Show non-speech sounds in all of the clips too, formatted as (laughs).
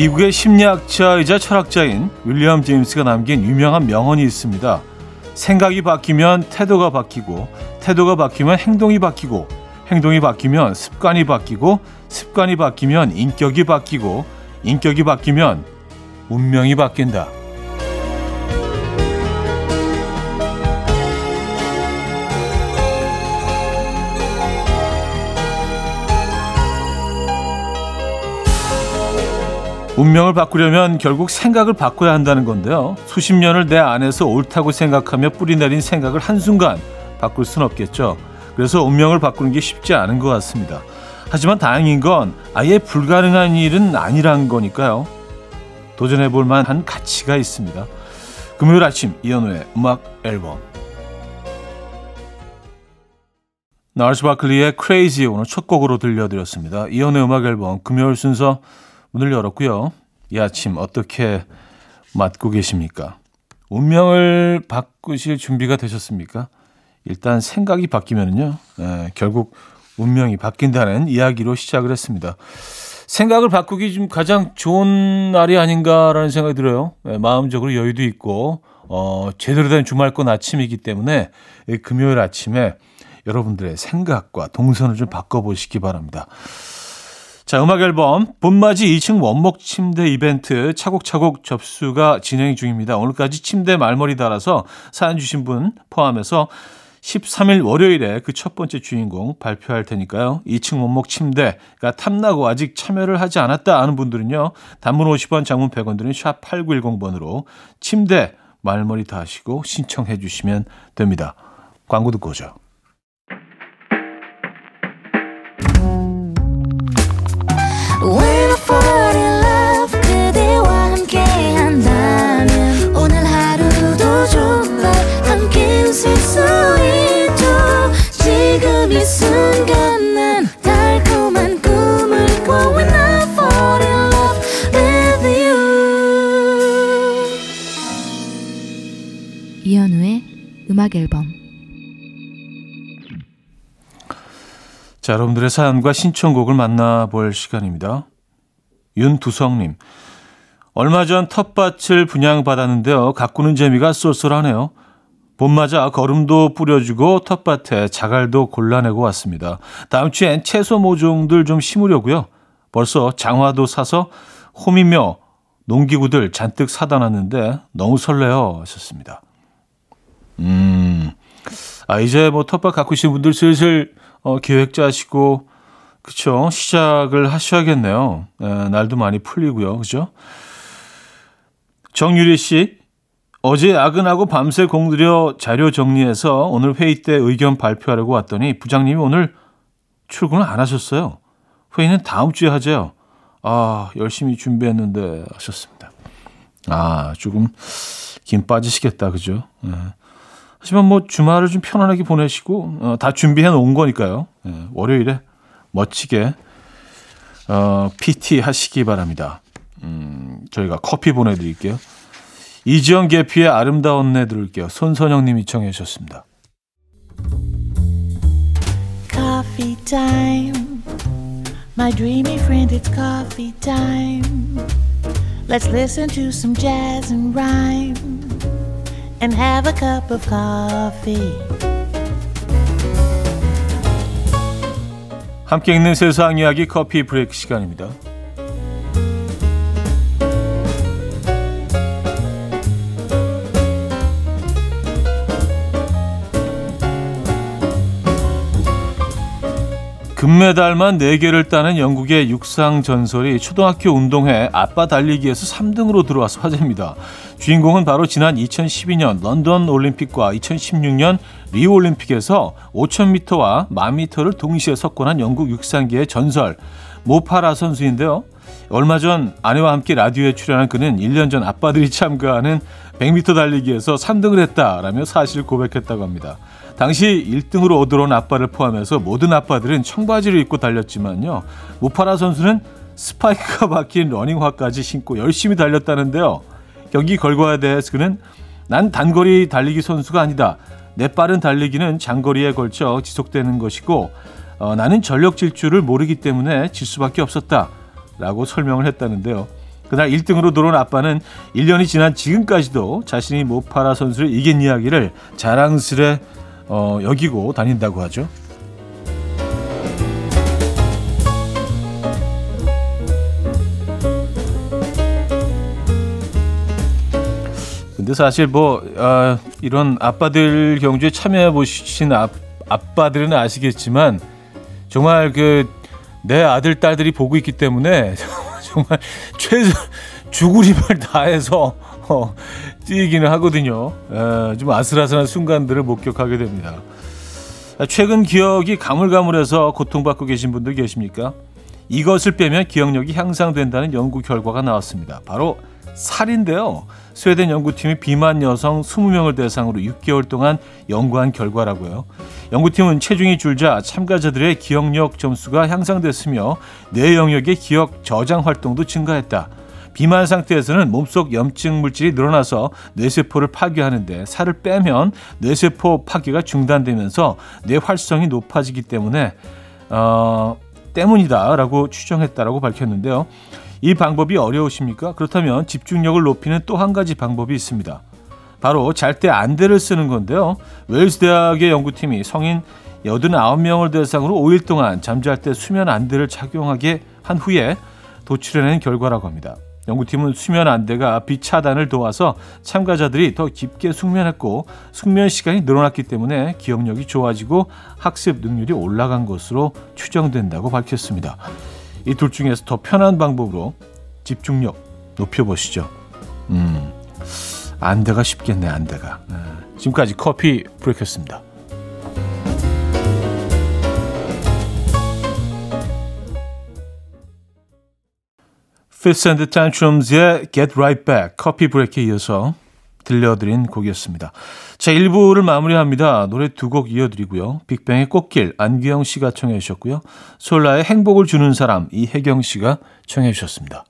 미국의 심리학자이자 철학자인 윌리엄 제임스가 남긴 유명한 명언이 있습니다. 생각이 바뀌면 태도가 바뀌고 태도가 바뀌면 행동이 바뀌고 행동이 바뀌면 습관이 바뀌고 습관이 바뀌면 인격이 바뀌고 인격이 바뀌면 운명이 바뀐다. 운명을 바꾸려면 결국 생각을 바꿔야 한다는 건데요. 수십 년을 내 안에서 옳다고 생각하며 뿌리내린 생각을 한순간 바꿀 순 없겠죠. 그래서 운명을 바꾸는 게 쉽지 않은 것 같습니다. 하지만 다행인 건 아예 불가능한 일은 아니란 거니까요. 도전해 볼 만한 가치가 있습니다. 금요일 아침 이현우의 음악 앨범 나르스 바클리의 Crazy 오늘 첫 곡으로 들려드렸습니다. 이현우의 음악 앨범 금요일 순서 문을 열었고요. 이 아침 어떻게 맞고 계십니까? 운명을 바꾸실 준비가 되셨습니까? 일단 생각이 바뀌면요, 예, 결국 운명이 바뀐다는 이야기로 시작을 했습니다. 생각을 바꾸기 좀 가장 좋은 날이 아닌가라는 생각이 들어요. 예, 마음적으로 여유도 있고 어, 제대로 된 주말권 아침이기 때문에 금요일 아침에 여러분들의 생각과 동선을 좀 바꿔보시기 바랍니다. 자, 음악 앨범 봄맞이 2층 원목 침대 이벤트 차곡차곡 접수가 진행 중입니다. 오늘까지 침대 말머리 달아서 사연 주신 분 포함해서 13일 월요일에 그 첫 번째 주인공 발표할 테니까요. 2층 원목 침대가 탐나고 아직 참여를 하지 않았다 하는 분들은요. 단문 50원, 장문 100원 들은 샵 8910번으로 침대 말머리 다시고 신청해 주시면 됩니다. 광고 듣고 오죠. 음악 앨범 자, 여러분들의 사연과 신청곡을 만나볼 시간입니다. 윤두성님. 얼마 전 텃밭을 분양받았는데요. 가꾸는 재미가 쏠쏠하네요. 봄맞아 거름도 뿌려주고 텃밭에 자갈도 골라내고 왔습니다. 다음 주엔 채소 모종들 좀 심으려고요. 벌써 장화도 사서 홈이며 농기구들 잔뜩 사다 놨는데 너무 설레요 하셨습니다. 음. 아, 이제 뭐 텃밭 가꾸신 분들 슬슬 어, 계획 짜시고, 그쵸. 시작을 하셔야겠네요. 에, 예, 날도 많이 풀리고요. 그죠? 정유리 씨, 어제 야근하고 밤새 공들여 자료 정리해서 오늘 회의 때 의견 발표하려고 왔더니 부장님이 오늘 출근을 안 하셨어요. 회의는 다음 주에 하재요. 아, 열심히 준비했는데 하셨습니다. 아, 조금 김 빠지시겠다. 그죠? 네. 하지만 뭐 주말을 좀 편안하게 보내시고 어, 다 준비해 놓은 거니까요. 예, 월요일에 멋지게 어, PT 하시기 바랍니다. 음, 저희가 커피 보내드릴게요. 이지영 계피의 아름다운 내 들을게요. 손선영님이 청해 주셨습니다. Coffee time. My dreamy friend, it's coffee time. Let's listen to some jazz and rhyme. and have a cup of coffee. 함께 있는 세상 이야기 커피 브레이크 시간입니다. 금메달만 4개를 따는 영국의 육상 전설이 초등학교 운동회 아빠 달리기에서 3등으로 들어와서 화제입니다. 주인공은 바로 지난 2012년 런던 올림픽과 2016년 리우 올림픽에서 5,000m와 10,000m를 동시에 석권한 영국 육상계의 전설 모파라 선수인데요. 얼마 전 아내와 함께 라디오에 출연한 그는 1년 전 아빠들이 참가하는 100m 달리기에서 3등을 했다라며 사실을 고백했다고 합니다. 당시 1등으로 얻어온 아빠를 포함해서 모든 아빠들은 청바지를 입고 달렸지만요. 무파라 선수는 스파이크가 박힌 러닝화까지 신고 열심히 달렸다는데요. 경기 결과에 대해서 그는 난 단거리 달리기 선수가 아니다. 내 빠른 달리기는 장거리에 걸쳐 지속되는 것이고 어, 나는 전력 질주를 모르기 때문에 질 수밖에 없었다. 라고 설명을 했다는데요. 그날 1등으로 들어온 아빠는 1년이 지난 지금까지도 자신이 모파라 선수를 이긴 이야기를 자랑스레 어, 여기고 다닌다고 하죠. 근데 사실 뭐 어, 이런 아빠들 경주에 참여해 보신 아, 아빠들은 아시겠지만 정말 그 내 아들 딸들이 보고 있기 때문에 (laughs) 정말 최선 죽으림을 다해서 어, 뛰기는 하거든요. 에, 좀 아슬아슬한 순간들을 목격하게 됩니다. 최근 기억이 가물가물해서 고통받고 계신 분들 계십니까? 이것을 빼면 기억력이 향상된다는 연구 결과가 나왔습니다. 바로 살인데요. 스웨덴 연구팀이 비만 여성 20명을 대상으로 6개월 동안 연구한 결과라고요. 연구팀은 체중이 줄자 참가자들의 기억력 점수가 향상됐으며 뇌 영역의 기억 저장 활동도 증가했다. 비만 상태에서는 몸속 염증 물질이 늘어나서 뇌세포를 파괴하는데 살을 빼면 뇌세포 파괴가 중단되면서 뇌 활성이 높아지기 때문에 어, 때문이다라고 추정했다라고 밝혔는데요. 이 방법이 어려우십니까? 그렇다면 집중력을 높이는 또 한 가지 방법이 있습니다. 바로 잘 때 안대를 쓰는 건데요. 웨일스 대학의 연구팀이 성인 89명을 대상으로 5일 동안 잠잘 때 수면 안대를 착용하게 한 후에 도출해낸 결과라고 합니다. 연구팀은 수면 안대가 빛 차단을 도와서 참가자들이 더 깊게 숙면했고 숙면 시간이 늘어났기 때문에 기억력이 좋아지고 학습 능률이 올라간 것으로 추정된다고 밝혔습니다. 이 둘 중에서 더 편한 방법으로 집중력 높여보시죠. 음, 안대가 쉽겠네, 안대가. 네. 지금까지 커피 브레이크였습니다. Fits Tantrums의 Get Right Back 커피 브레이크에 이어서 들려드린 곡이었습니다. 자, 1부를 마무리합니다. 노래 두 곡 이어드리고요. 빅뱅의 꽃길 안기영 씨가 청해 주셨고요. 솔라의 행복을 주는 사람 이혜경 씨가 청해 주셨습니다.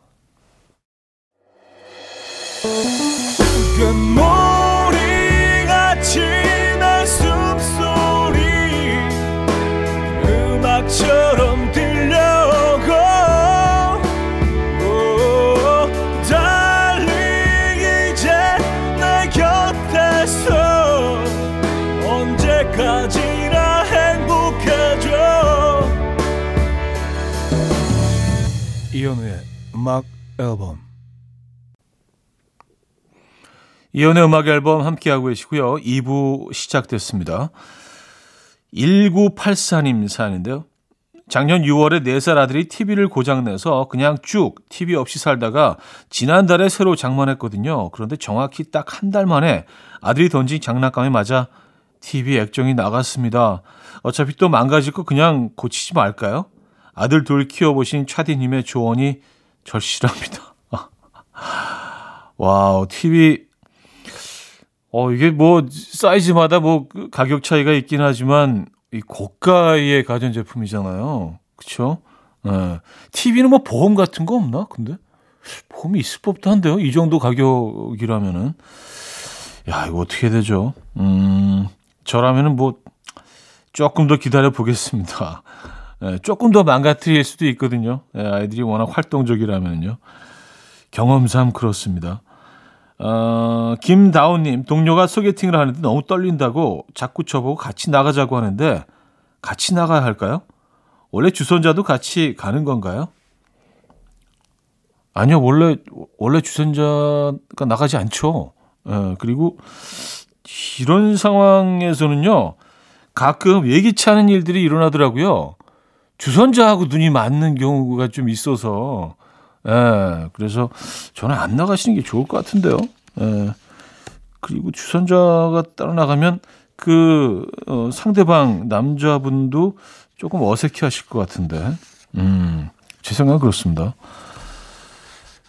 음악 앨범 이현우의 음악 앨범 함께하고 계시고요. 2부 시작됐습니다. 1984님 사연인데요. 작년 6월에 4살 아들이 TV를 고장내서 그냥 쭉 TV 없이 살다가 지난달에 새로 장만했거든요. 그런데 정확히 딱 한 달 만에 아들이 던진 장난감에 맞아 TV 액정이 나갔습니다. 어차피 또 망가질 거 그냥 고치지 말까요? 아들 둘 키워보신 차디님의 조언이 절실합니다. (laughs) 와우, TV, 어, 이게 뭐, 사이즈마다 뭐, 그 가격 차이가 있긴 하지만, 이 고가의 가전제품이잖아요. 그쵸? 네. TV는 뭐 보험 같은 거 없나? 근데? 보험이 있을 법도 한데요. 이 정도 가격이라면은. 야, 이거 어떻게 되죠? 음, 저라면은 뭐, 조금 더 기다려 보겠습니다. 예, 조금 더 망가뜨릴 수도 있거든요. 예, 아이들이 워낙 활동적이라면요. 경험상 그렇습니다. 어, 김다운님, 동료가 소개팅을 하는데 너무 떨린다고 자꾸 저보고 같이 나가자고 하는데 같이 나가야 할까요? 원래 주선자도 같이 가는 건가요? 아니요, 원래, 원래 주선자가 나가지 않죠. 예, 그리고 이런 상황에서는요, 가끔 예기치 않은 일들이 일어나더라고요. 주선자하고 눈이 맞는 경우가 좀 있어서 예, 그래서 저는 안 나가시는 게 좋을 것 같은데요. 예. 그리고 주선자가 따로 나가면 그 어, 상대방 남자분도 조금 어색해 하실 것 같은데. 음, 제 생각은 그렇습니다.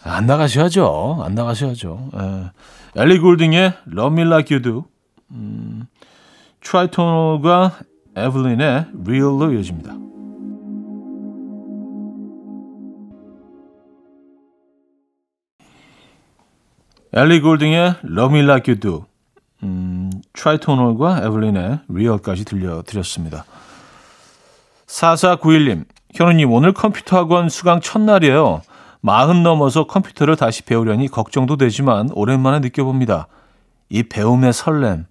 안 나가셔야죠. 안 나가셔야죠. 예. 엘리 골딩의 Love Me Like You Do. 음, 트라이토널과 에블린의 Real로 이어집니다. 엘리 골딩의 Love Me Like You Do, 음, 트라이토널과 에블린의 Real까지 들려드렸습니다. 4491님, 현우님, 오늘 컴퓨터 학원 수강 첫날이에요. 마흔 넘어서 컴퓨터를 다시 배우려니 걱정도 되지만 오랜만에 느껴봅니다. 이 배움의 설렘.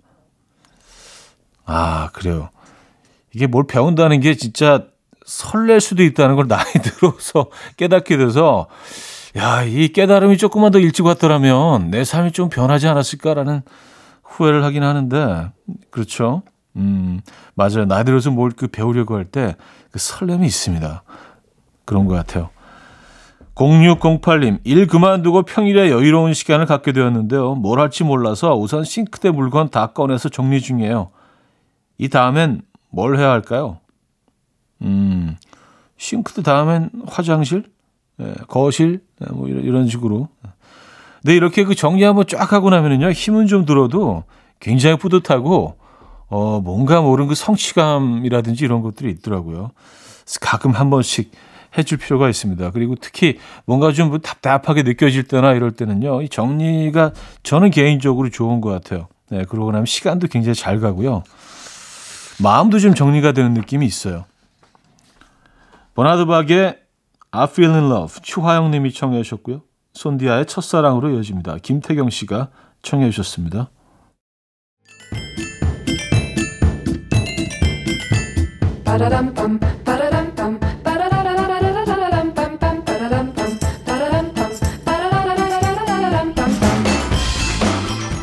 아, 그래요. 이게 뭘 배운다는 게 진짜 설렐 수도 있다는 걸 (laughs) 나이 들어서 깨닫게 돼서 야, 이 깨달음이 조금만 더 일찍 왔더라면 내 삶이 좀 변하지 않았을까라는 후회를 하긴 하는데 그렇죠. 음, 맞아요. 나이 들어서 뭘 그 배우려고 할 때 그 설렘이 있습니다. 그런 것 같아요. 0608님, 일 그만두고 평일에 여유로운 시간을 갖게 되었는데요. 뭘 할지 몰라서 우선 싱크대 물건 다 꺼내서 정리 중이에요. 이 다음엔 뭘 해야 할까요? 음, 싱크대 다음엔 화장실, 예, 거실, 예, 뭐 이런, 식으로. 근데 이렇게 그 정리 한번 쫙 하고 나면은요, 힘은 좀 들어도 굉장히 뿌듯하고, 어, 뭔가 모르는 그 성취감이라든지 이런 것들이 있더라고요. 가끔 한 번씩 해줄 필요가 있습니다. 그리고 특히 뭔가 좀 답답하게 느껴질 때나 이럴 때는요, 이 정리가 저는 개인적으로 좋은 것 같아요. 네, 그러고 나면 시간도 굉장히 잘 가고요. 마음도 좀 정리가 되는 느낌이 있어요. 버나드 박의 I Feel in Love 추화영 님이 청해 주셨고요. 손디아의 첫사랑으로 이어집니다. 김태경 씨가 청해 주셨습니다.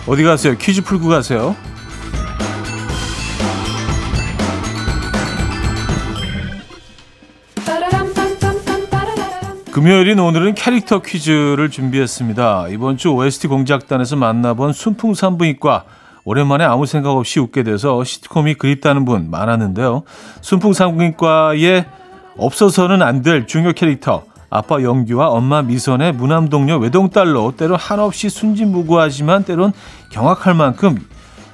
어디 가세요? 퀴즈 풀고 가세요. 금요일인 오늘은 캐릭터 퀴즈를 준비했습니다. 이번 주 OST 공작단에서 만나본 순풍산부인과 오랜만에 아무 생각 없이 웃게 돼서 시트콤이 그립다는 분 많았는데요. 순풍산부인과에 없어서는 안 될 중요 캐릭터 아빠 영규와 엄마 미선의 무남동료 외동딸로 때론 한없이 순진무구하지만 때론 경악할 만큼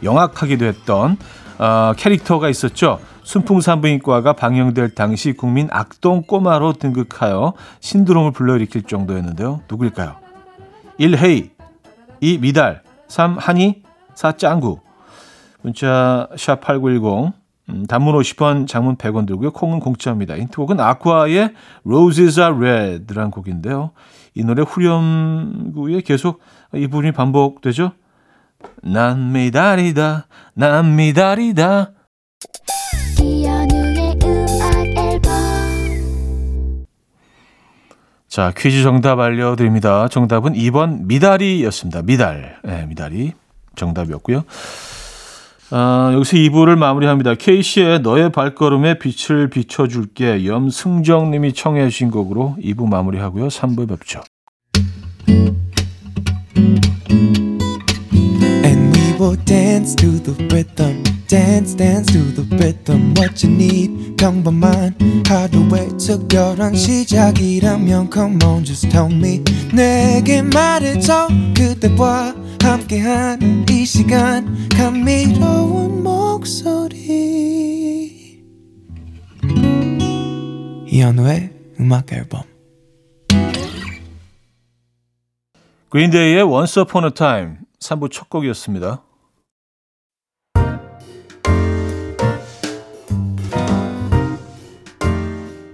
영악하기도 했던 어, 캐릭터가 있었죠. 순풍산부인과가 방영될 당시 국민 악동 꼬마로 등극하여 신드롬을 불러일으킬 정도였는데요. 누구일까요? 1. 헤이 2. 미달 3. 한이 4. 짱구 문자 샵 8910 음, 단문 50원, 장문 100원 들고요. 콩은 공짜입니다. 인트곡은 아쿠아의 Roses are Red란 곡인데요. 이 노래 후렴구에 계속 이 부분이 반복되죠. 난 미달이다, 난 미달이다. 자, 퀴즈 정답 알려드립니다. 정답은 2번 미다리였습니다. 미달. 네, 미다리. 정답이었고요. 어, 여기서 2부를 마무리합니다. K씨의 너의 발걸음에 빛을 비춰줄게 염승정 님이 청해 주신 곡으로 2부 마무리하고요. 3부에 뵙죠. Will dance to the rhythm dance dance to the rhythm what you need 평범한 하루의 특별한 시작이라면 come on just tell me 내게 말해줘 그대와 함께한 이 시간 감미로운 목소리 이현우의 음악 앨범 그린데이의 Once Upon a Time 3부 첫 곡이었습니다.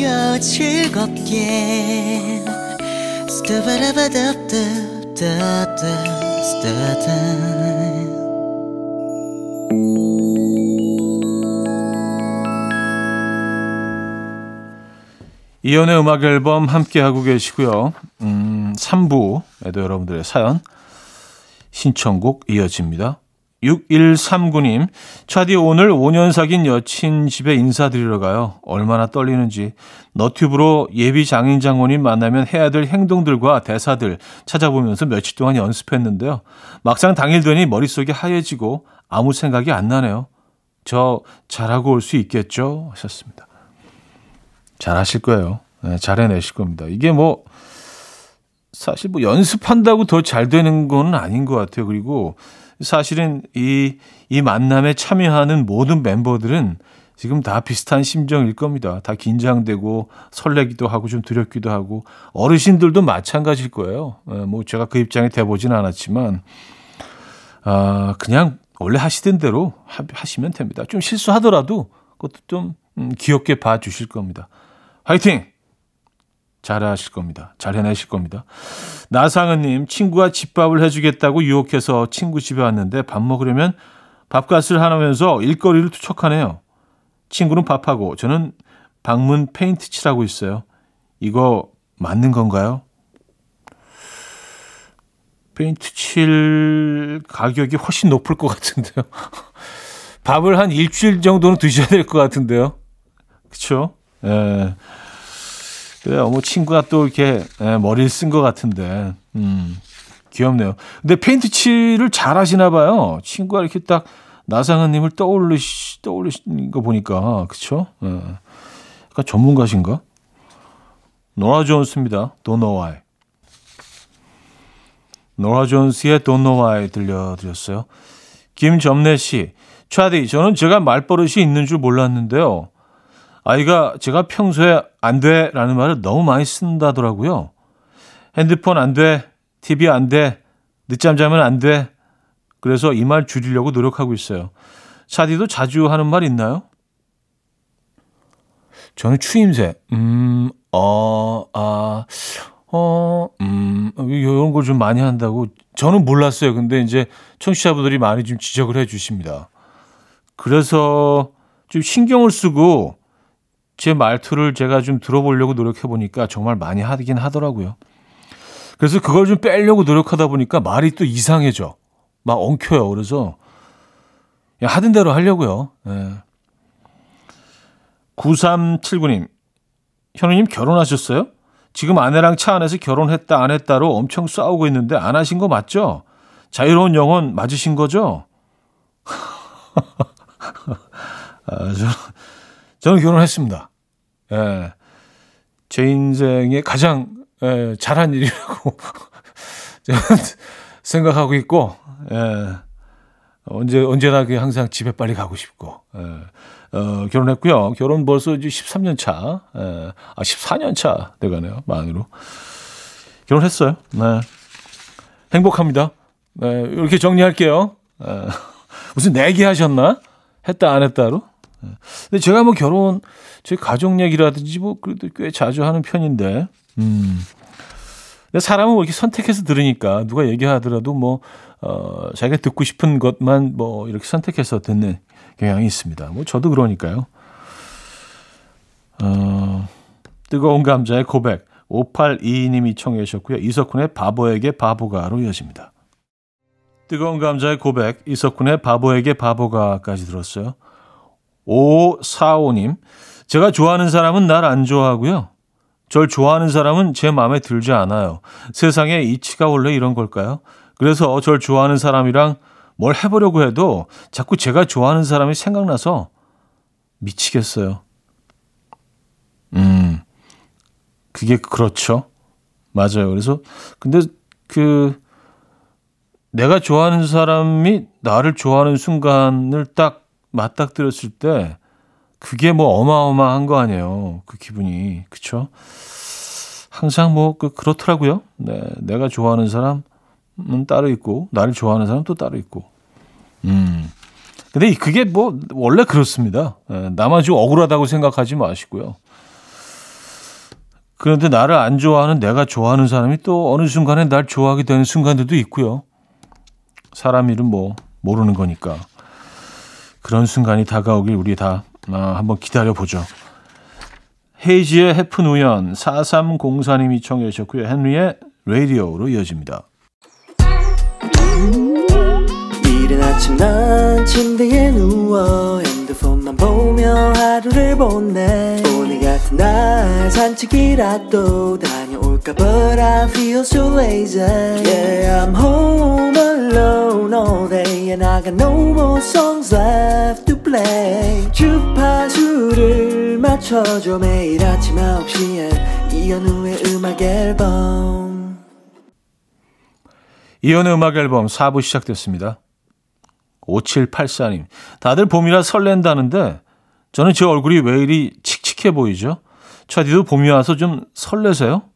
느껴 즐겁게 이연의 음악 앨범 함께 하고 계시고요. 음, 3부에도 여러분들의 사연 신청곡 이어집니다. 6139님, 차디 오늘 5년 사귄 여친 집에 인사드리러 가요. 얼마나 떨리는지. 너튜브로 예비 장인 장모님 만나면 해야 될 행동들과 대사들 찾아보면서 며칠 동안 연습했는데요. 막상 당일 되니 머릿속이 하얘지고 아무 생각이 안 나네요. 저 잘하고 올 수 있겠죠? 하셨습니다. 잘하실 거예요. 네, 잘 해내실 겁니다. 이게 뭐, 사실 뭐 연습한다고 더 잘 되는 건 아닌 것 같아요. 그리고 사실은 이, 이 만남에 참여하는 모든 멤버들은 지금 다 비슷한 심정일 겁니다. 다 긴장되고 설레기도 하고 좀 두렵기도 하고 어르신들도 마찬가지일 거예요. 예, 뭐 제가 그 입장에 돼보진 않았지만 아 그냥 원래 하시던 대로 하시면 됩니다. 좀 실수하더라도 그것도 좀 음, 귀엽게 봐주실 겁니다. 화이팅! 잘 하실 겁니다. 잘 해내실 겁니다. 나상은님, 친구가 집밥을 해주겠다고 유혹해서 친구 집에 왔는데 밥 먹으려면 밥값을 하면서 일거리를 투척하네요. 친구는 밥하고 저는 방문 페인트 칠하고 있어요. 이거 맞는 건가요? 페인트 칠 가격이 훨씬 높을 것 같은데요. (laughs) 밥을 한 일주일 정도는 드셔야 될 것 같은데요. 그쵸? 예. 그래요. 뭐 친구가 또 이렇게 예, 머리를 쓴 것 같은데, 음, 귀엽네요. 근데 페인트 칠을 잘 하시나 봐요. 친구가 이렇게 딱 나상은님을 떠올리시, 떠올리신 거 보니까, 그쵸? 예. 약간 전문가신가? 노라 존스입니다. Why. 노라 존스의 why 들려드렸어요. 김점래 씨, 차디, 저는 제가 말버릇이 있는 줄 몰랐는데요. 아이가 제가 평소에 안 돼 라는 말을 너무 많이 쓴다더라고요. 핸드폰 안 돼, TV 안 돼, 늦잠 자면 안 돼. 그래서 이 말 줄이려고 노력하고 있어요. 차디도 자주 하는 말 있나요? 저는 추임새, 음, 어, 아, 어, 음, 이런 걸 좀 많이 한다고 저는 몰랐어요. 근데 이제 청취자분들이 많이 좀 지적을 해 주십니다. 그래서 좀 신경을 쓰고 제 말투를 제가 좀 들어보려고 노력해 보니까 정말 많이 하긴 하더라고요. 그래서 그걸 좀 빼려고 노력하다 보니까 말이 또 이상해져. 막 엉켜요. 그래서 하던 대로 하려고요. 네. 9379님, 현우님 결혼하셨어요? 지금 아내랑 차 안에서 결혼했다 안 했다로 엄청 싸우고 있는데 안 하신 거 맞죠? 자유로운 영혼 맞으신 거죠? (laughs) 아, 저, 저는 결혼했습니다. 예, 제 인생에 가장 예, 잘한 일이라고 (laughs) 생각하고 있고 예, 언제 언제나 그 항상 집에 빨리 가고 싶고 예, 어, 결혼했고요. 결혼 벌써 이제 13년 차, 예, 아 14년 차 돼가네요 만으로 결혼했어요. 네, 행복합니다. 네, 이렇게 정리할게요. 예, 무슨 내기 하셨나? 했다 안 했다로? 예. 근데 제가 뭐 결혼 제 가족 얘기라든지 뭐 그래도 꽤 자주 하는 편인데, 음. 근데 사람은 뭐 이렇게 선택해서 들으니까 누가 얘기하더라도 뭐, 어, 자기가 듣고 싶은 것만 뭐 이렇게 선택해서 듣는 경향이 있습니다. 뭐 저도 그러니까요. 어, 뜨거운 감자의 고백. 5822님이 청해 주셨고요. 이석훈의 바보에게 바보가로 이어집니다. 뜨거운 감자의 고백, 이석훈의 바보에게 바보가까지 들었어요. 545님, 제가 좋아하는 사람은 날 안 좋아하고요. 절 좋아하는 사람은 제 마음에 들지 않아요. 세상에 이치가 원래 이런 걸까요? 그래서 절 좋아하는 사람이랑 뭘 해보려고 해도 자꾸 제가 좋아하는 사람이 생각나서 미치겠어요. 음, 그게 그렇죠. 맞아요. 그래서, 근데 그, 내가 좋아하는 사람이 나를 좋아하는 순간을 딱 맞닥뜨렸을 때 그게 뭐 어마어마한 거 아니에요. 그 기분이. 그쵸? 항상 뭐, 그, 그렇더라고요. 네. 내가 좋아하는 사람은 따로 있고, 나를 좋아하는 사람은 또 따로 있고. 음. 근데 그게 뭐, 원래 그렇습니다. 네. 나만 좀 억울하다고 생각하지 마시고요. 그런데 나를 안 좋아하는 내가 좋아하는 사람이 또 어느 순간에 날 좋아하게 되는 순간들도 있고요. 사람 일은 뭐 모르는 거니까. 그런 순간이 다가오길 우리 다 아, 한번 기다려 보죠. 헤이지의 해픈 우연 4304님이 청해 주셨고요. 헨리의 라디오로 이어집니다. 이른 아침 난 침대에 누워 핸드폰만 보며 하루를 보내 오늘 같은 날 산책이라도 다 녀올까 But I feel so lazy Yeah I'm home alone all day And I got no more songs left to play 주파수를 맞춰줘 매일 아침 9시에 이현우의 음악 앨범 이현우의 음악 앨범 4부 시작됐습니다 5784님. 다들 봄이라 설렌다는데 저는 제 얼굴이 왜 이리 칙칙해 보이죠? 차디도 봄이 와서 좀 설레세요?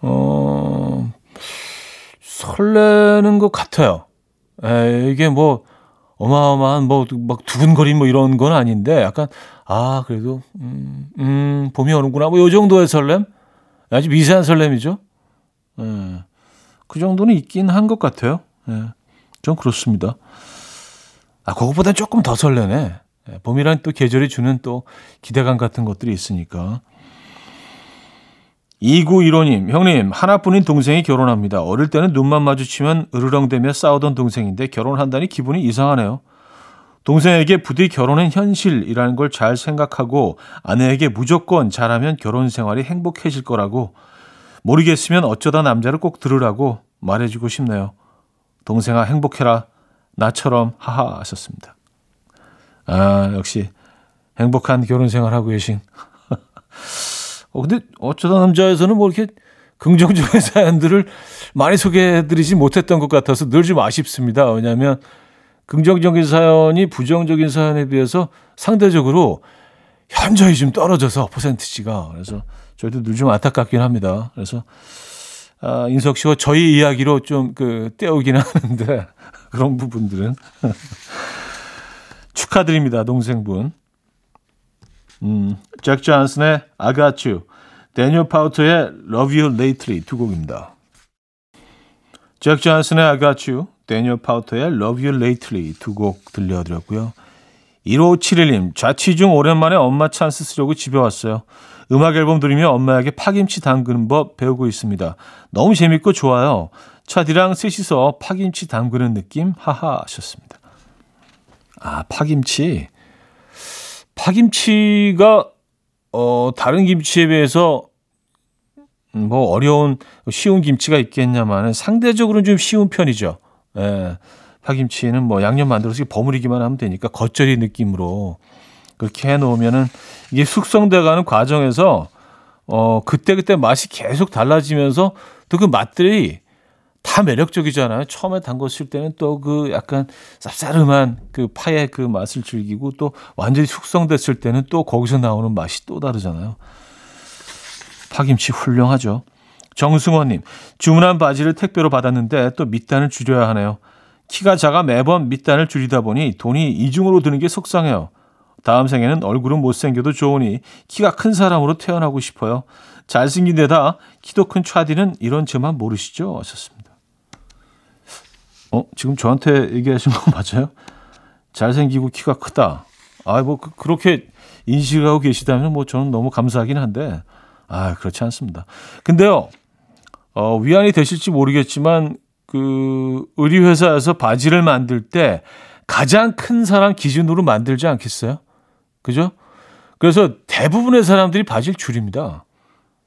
어, 설레는 것 같아요. 에, 이게 뭐, 어마어마한 뭐, 막 두근거림 뭐 이런 건 아닌데, 약간, 아, 그래도, 음, 음, 봄이 오는구나. 뭐, 요 정도의 설렘? 아주 미세한 설렘이죠. 에, 그 정도는 있긴 한 것 같아요. 예. 좀 그렇습니다. 아, 그것보다 조금 더 설레네. 예, 봄이란 또 계절이 주는 또 기대감 같은 것들이 있으니까. 2915님, 형님, 하나뿐인 동생이 결혼합니다. 어릴 때는 눈만 마주치면 으르렁대며 싸우던 동생인데 결혼한다니 기분이 이상하네요. 동생에게 부디 결혼은 현실이라는 걸 잘 생각하고 아내에게 무조건 잘하면 결혼 생활이 행복해질 거라고 모르겠으면 어쩌다 남자를 꼭 들으라고 말해주고 싶네요. 동생아 행복해라. 나처럼 하하 하셨습니다. 아, 역시 행복한 결혼 생활하고 계신. 어, 근데 어쩌다 남자에서는 뭐 이렇게 긍정적인 (laughs) 사연들을 많이 소개해드리지 못했던 것 같아서 늘 좀 아쉽습니다. 왜냐하면 긍정적인 사연이 부정적인 사연에 비해서 상대적으로 현저히 좀 떨어져서 퍼센트지가 그래서 저희도 늘 좀 안타깝긴 합니다. 그래서 아, 인석 씨와 저희 이야기로 좀 그 떼우긴 하는데 (laughs) 그런 부분들은 (laughs) 축하드립니다, 동생분. 음, 잭 존슨의 I Got You, 데니얼 파우터의 Love You Lately 두 곡입니다. 잭 존슨의 I Got You, 데니얼 파우터의 Love You Lately 두 곡 들려드렸고요. 1571님, 자취 중 오랜만에 엄마 찬스 쓰려고 집에 왔어요. 음악 앨범 들으며 엄마에게 파김치 담그는 법 배우고 있습니다. 너무 재밌고 좋아요. 차디랑 셋이서 파김치 담그는 느낌 하하 하셨습니다. 아 파김치 파김치가 어 다른 김치에 비해서 뭐 어려운 쉬운 김치가 있겠냐마는 상대적으로는 좀 쉬운 편이죠. 예. 파김치는 뭐 양념 만들어서 버무리기만 하면 되니까 겉절이 느낌으로 그렇게 해 놓으면은 이게 숙성돼 가는 과정에서 어 그때 그때 맛이 계속 달라지면서 또 그 맛들이 다 매력적이잖아요. 처음에 담궜을 때는 또 그 약간 쌉싸름한 그 파의 그 맛을 즐기고 또 완전히 숙성됐을 때는 또 거기서 나오는 맛이 또 다르잖아요. 파김치 훌륭하죠. 정승원님, 주문한 바지를 택배로 받았는데 또 밑단을 줄여야 하네요. 키가 작아 매번 밑단을 줄이다 보니 돈이 이중으로 드는 게 속상해요. 다음 생에는 얼굴은 못생겨도 좋으니 키가 큰 사람으로 태어나고 싶어요. 잘생긴 데다 키도 큰 차디는 이런 점만 모르시죠? 하셨습니다. 어, 지금 저한테 얘기하신 거 (laughs) 맞아요? 잘생기고 키가 크다. 아, 뭐, 그, 그렇게 인식하고 계시다면 뭐 저는 너무 감사하긴 한데, 아, 그렇지 않습니다. 근데요, 어, 위안이 되실지 모르겠지만, 그, 의류회사에서 바지를 만들 때 가장 큰 사람 기준으로 만들지 않겠어요? 그죠? 그래서 대부분의 사람들이 바지를 줄입니다.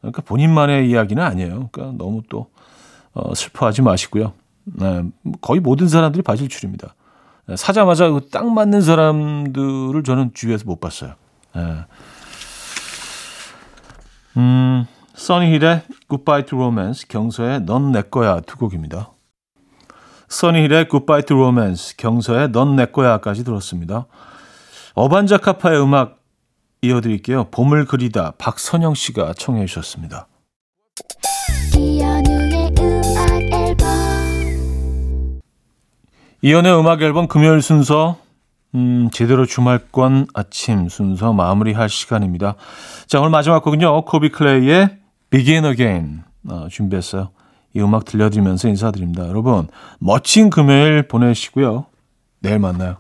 그러니까 본인만의 이야기는 아니에요. 그러니까 너무 또 어, 슬퍼하지 마시고요. 네, 거의 모든 사람들이 바지를 줄입니다. 네, 사자마자 그딱 맞는 사람들을 저는 주위에서 못 봤어요. 네. 음, 써니힐의 Goodbye to Romance, 경서의 넌 내 거야 두 곡입니다. 써니힐의 Goodbye to Romance, 경서의 넌 내 거야까지 들었습니다. 어반자카파의 음악 이어드릴게요. 봄을 그리다 박선영 씨가 청해 주셨습니다. 이연의 음악 앨범 금요일 순서 음, 제대로 주말권 아침 순서 마무리할 시간입니다. 자, 오늘 마지막 곡은요. 코비 클레이의 Begin Again 어, 준비했어요. 이 음악 들려드리면서 인사드립니다. 여러분, 멋진 금요일 보내시고요. 내일 만나요.